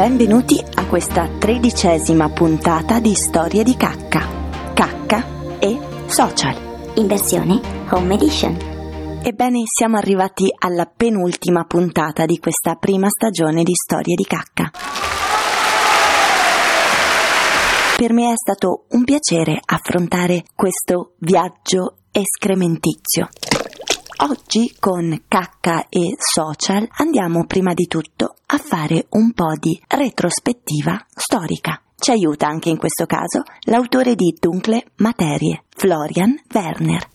Benvenuti a questa tredicesima puntata di Storie di cacca, cacca e social. in versione Home Edition. Ebbene, siamo arrivati alla penultima puntata di questa prima stagione di Storie di cacca. Per me è stato un piacere affrontare questo viaggio escrementizio. Oggi con Cacca e Social andiamo prima di tutto a fare un po' di retrospettiva storica. Ci aiuta anche in questo caso l'autore di Dunkle Materie, Florian Werner.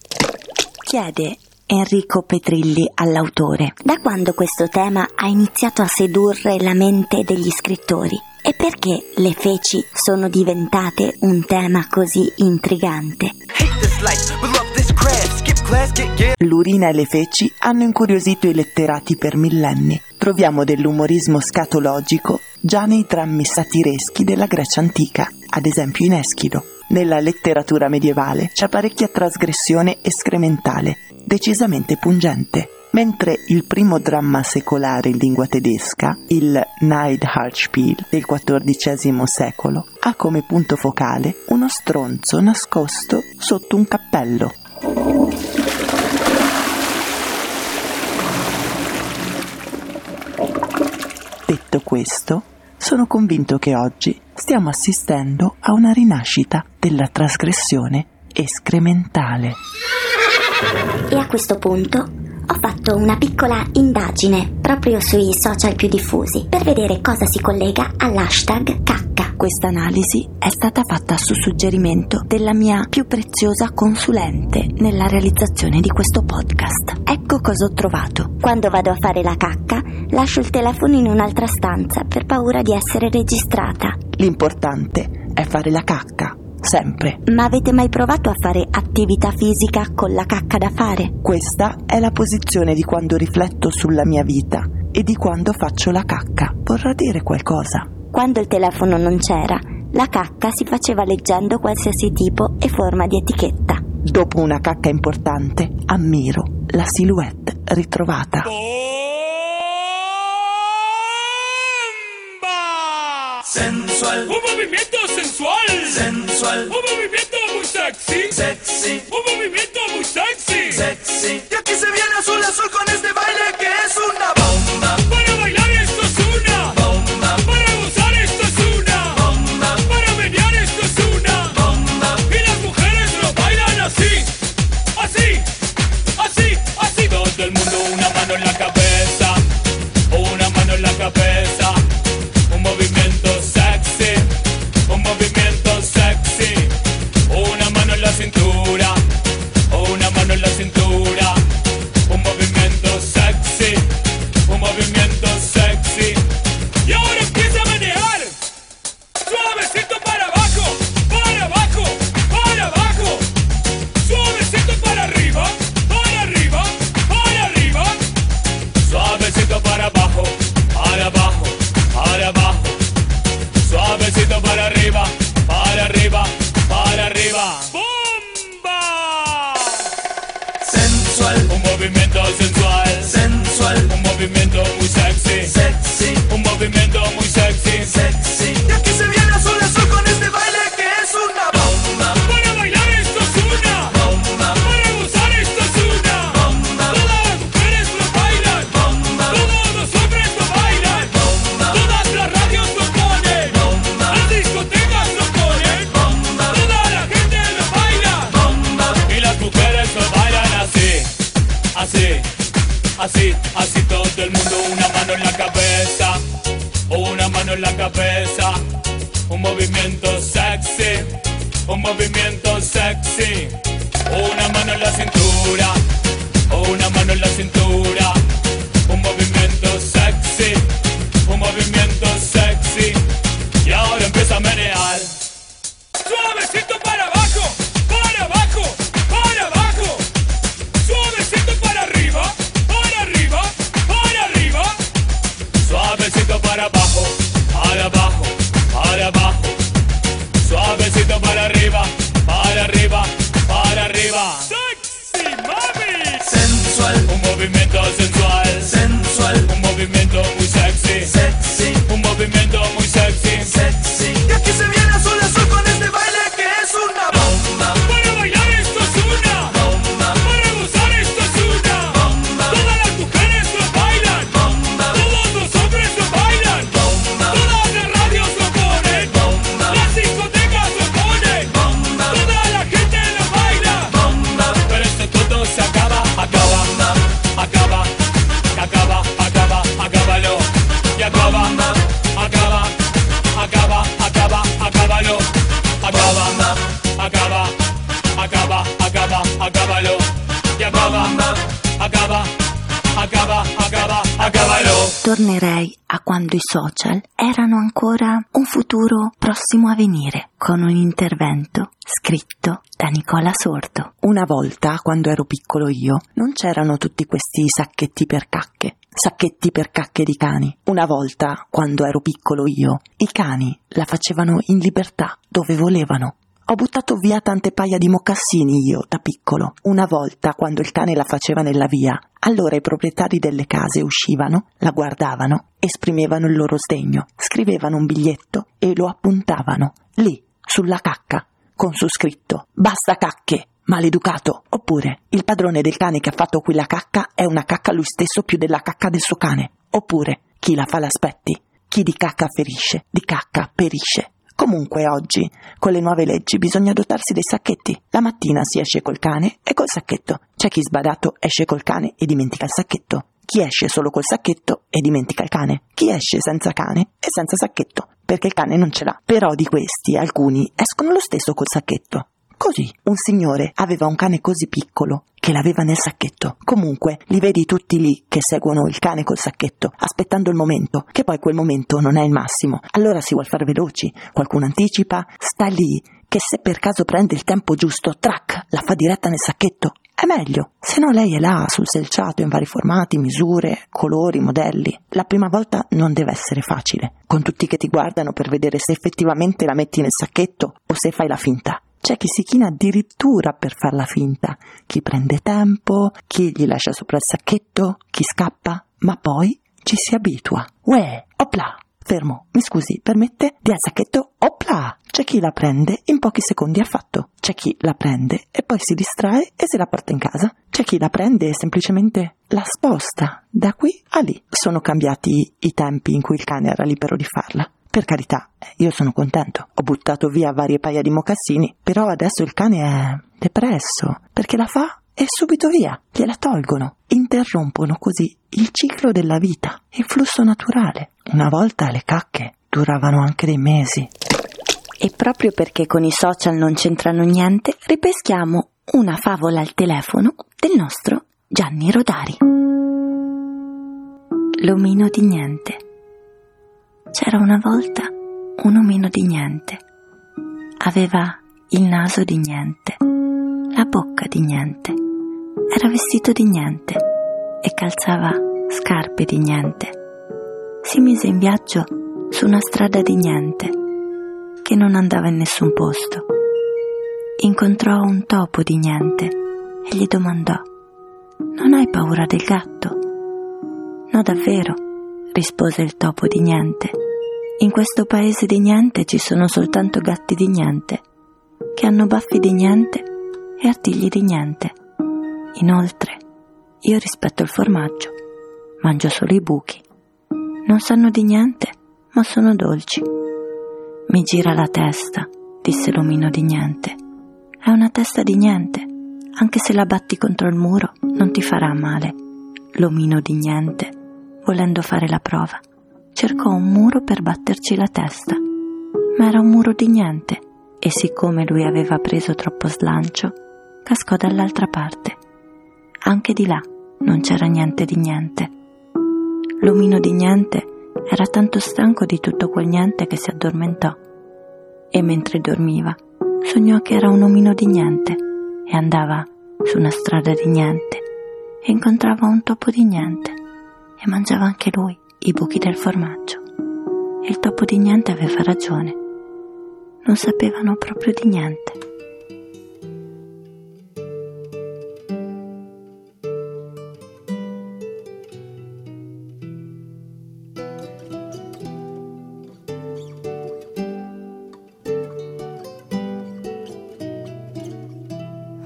Chiede Enrico Petrilli all'autore. Da quando questo tema ha iniziato a sedurre la mente degli scrittori? E perché le feci sono diventate un tema così intrigante? L'urina e le feci hanno incuriosito i letterati per millenni. Troviamo dell'umorismo scatologico già nei drammi satireschi della Grecia antica, ad esempio in Eschilo. Nella letteratura medievale c'è parecchia trasgressione escrementale, decisamente pungente. Mentre il primo dramma secolare in lingua tedesca, il Neidhartspiel del XIV secolo, ha come punto focale uno stronzo nascosto sotto un cappello. Detto questo, sono convinto che oggi stiamo assistendo a una rinascita della trasgressione escrementale. E a questo punto ho fatto una piccola indagine proprio sui social più diffusi per vedere cosa si collega all'hashtag cacca. Questa analisi è stata fatta su suggerimento della mia più preziosa consulente nella realizzazione di questo podcast. Ecco cosa ho trovato. Quando vado a fare la cacca, lascio il telefono in un'altra stanza per paura di essere registrata. L'importante è fare la cacca, sempre. Ma avete mai provato a fare attività fisica con la cacca da fare? Questa è la posizione di quando rifletto sulla mia vita e di quando faccio la cacca. Vorrà dire qualcosa? Quando il telefono non c'era, la cacca si faceva leggendo qualsiasi tipo e forma di etichetta. Dopo una cacca importante, ammiro la silhouette ritrovata. Sensual, Un movimiento sensual. sensual, Un movimiento muy sexy. sexy, Un movimiento muy sexy. sexy. Y aquí se viene azul azul con este baile que quando i social erano ancora un futuro prossimo a venire, con un intervento scritto da Nicola Sordo. Una volta, quando ero piccolo io, non c'erano tutti questi sacchetti per cacche. Sacchetti per cacche di cani. Una volta, quando ero piccolo io, i cani la facevano in libertà, dove volevano. Ho buttato via tante paia di mocassini io, da piccolo. Una volta, quando il cane la faceva nella via, allora i proprietari delle case uscivano, la guardavano, esprimevano il loro sdegno, scrivevano un biglietto e lo appuntavano, lì, sulla cacca, con su scritto Basta cacche, maleducato. Oppure il padrone del cane che ha fatto quella cacca è una cacca lui stesso più della cacca del suo cane. Oppure chi la fa l'aspetti. Chi di cacca ferisce, di cacca perisce. Comunque oggi, con le nuove leggi, bisogna dotarsi dei sacchetti. La mattina si esce col cane e col sacchetto. C'è chi sbadato esce col cane e dimentica il sacchetto. Chi esce solo col sacchetto e dimentica il cane. Chi esce senza cane e senza sacchetto, perché il cane non ce l'ha. Però di questi alcuni escono lo stesso col sacchetto. Così, un signore aveva un cane così piccolo che l'aveva nel sacchetto. Comunque, li vedi tutti lì che seguono il cane col sacchetto, aspettando il momento, che poi quel momento non è il massimo. Allora si vuol fare veloci, qualcuno anticipa, sta lì, che se per caso prende il tempo giusto, track, la fa diretta nel sacchetto. È meglio, se no lei è là sul selciato in vari formati, misure, colori, modelli. La prima volta non deve essere facile, con tutti che ti guardano per vedere se effettivamente la metti nel sacchetto o se fai la finta. C'è chi si china addirittura per farla finta, chi prende tempo, chi gli lascia sopra il sacchetto, chi scappa, ma poi ci si abitua. Uè, opla! Fermo, mi scusi, permette? Dia il sacchetto, opla! C'è chi la prende in pochi secondi affatto. C'è chi la prende e poi si distrae e se la porta in casa. C'è chi la prende e semplicemente la sposta da qui a lì. Sono cambiati i tempi in cui il cane era libero di farla. Per carità, io sono contento. Ho buttato via varie paia di mocassini, però adesso il cane è depresso, perché la fa e subito via, gliela tolgono. Interrompono così il ciclo della vita, il flusso naturale. Una volta le cacche duravano anche dei mesi. E proprio perché con i social non c'entrano niente, ripeschiamo una favola al telefono del nostro Gianni Rodari. L'omino di niente. C'era una volta un omino di niente. Aveva il naso di niente, la bocca di niente, era vestito di niente e calzava scarpe di niente. Si mise in viaggio su una strada di niente che non andava in nessun posto. Incontrò un topo di niente e gli domandò: Non hai paura del gatto? No, davvero, rispose il topo di niente. In questo paese di niente ci sono soltanto gatti di niente, che hanno baffi di niente e artigli di niente. Inoltre, io rispetto il formaggio, mangio solo i buchi. Non sanno di niente, ma sono dolci. Mi gira la testa, disse l'omino di niente. È una testa di niente, anche se la batti contro il muro non ti farà male. L'omino di niente volendo fare la prova, cercò un muro per batterci la testa, ma era un muro di niente e siccome lui aveva preso troppo slancio, cascò dall'altra parte. Anche di là non c'era niente di niente. L'omino di niente era tanto stanco di tutto quel niente che si addormentò e mentre dormiva sognò che era un omino di niente e andava su una strada di niente e incontrava un topo di niente e mangiava anche lui i buchi del formaggio. E il topo di niente aveva ragione. Non sapevano proprio di niente.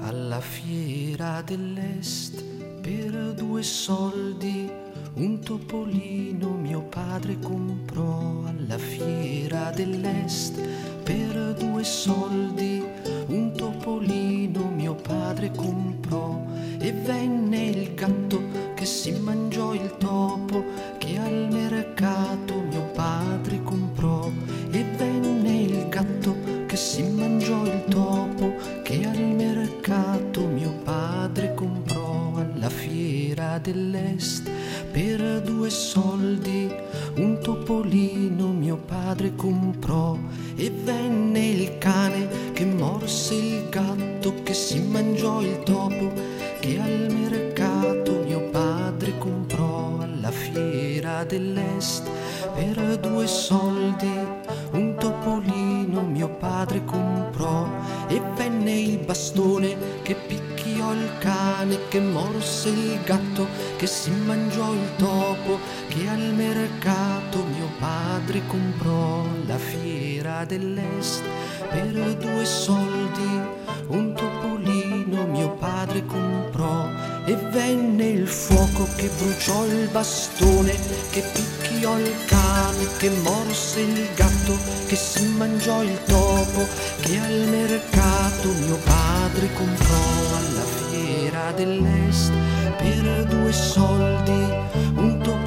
Alla fiera dell'est per due soldi un topolino mio padre comprò alla fiera dell'est per due soldi. Un topolino mio padre comprò e venne fiera dell'est per due soldi un topolino mio padre comprò e venne il bastone che picchiò il cane che morse il gatto che si mangiò il topo che al mercato mio padre comprò. Alla fiera dell'est per due soldi un topolino mio padre comprò e venne il fuoco che bruciò il bastone che picchiò il cane che morse il gatto che si mangiò il topo che al mercato mio padre comprò alla fiera dell'est per due soldi un topolino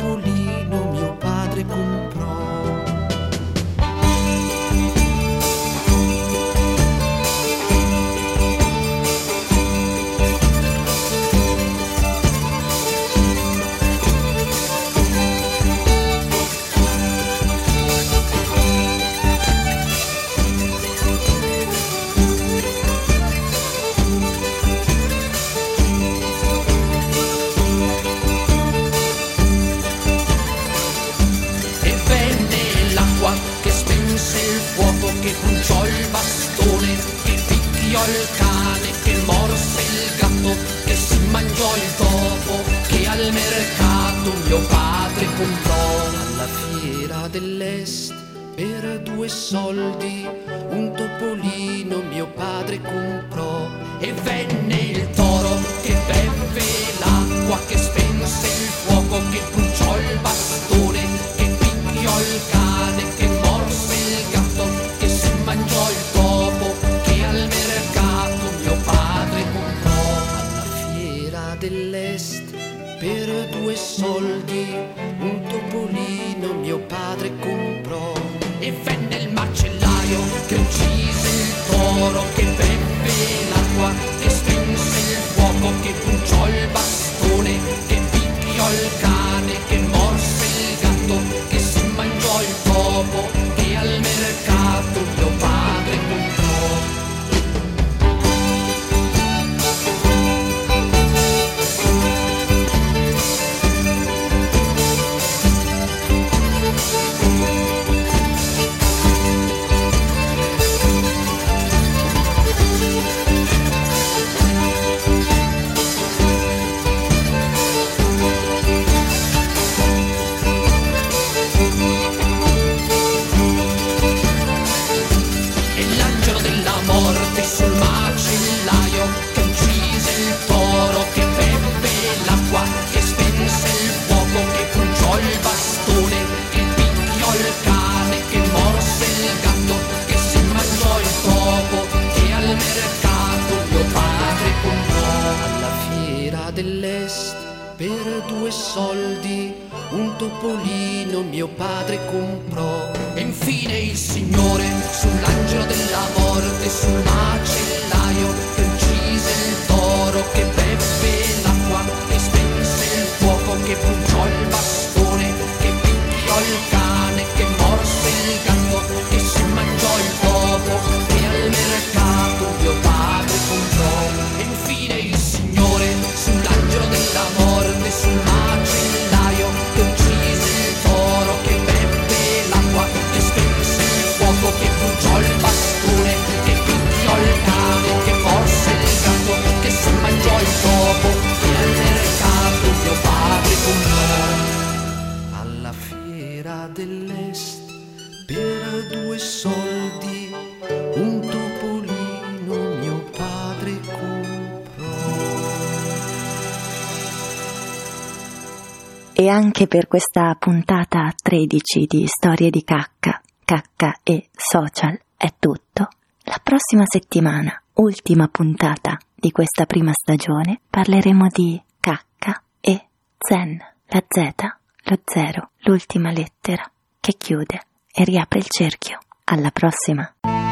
dell'est per due soldi un topolino mio padre comprò e venne il toro che beve l'acqua che spense il fuoco che bruciò il bastone che picchiò il cane che morse il gatto che si mangiò il topo che al mercato mio padre comprò. Alla fiera dell'est per due soldi un topolino mio padre comprò e venne il macellaio che uccise il toro che beve l'acqua che spense il fuoco che per due soldi un topolino mio padre comprò. E infine il signore sull'angelo della morte sul macellaio E anche per questa puntata 13 di Storie di cacca, cacca e social è tutto. La prossima settimana, ultima puntata di questa prima stagione, parleremo di cacca e zen, la Z, lo zero, l'ultima lettera che chiude e riapre il cerchio. Alla prossima!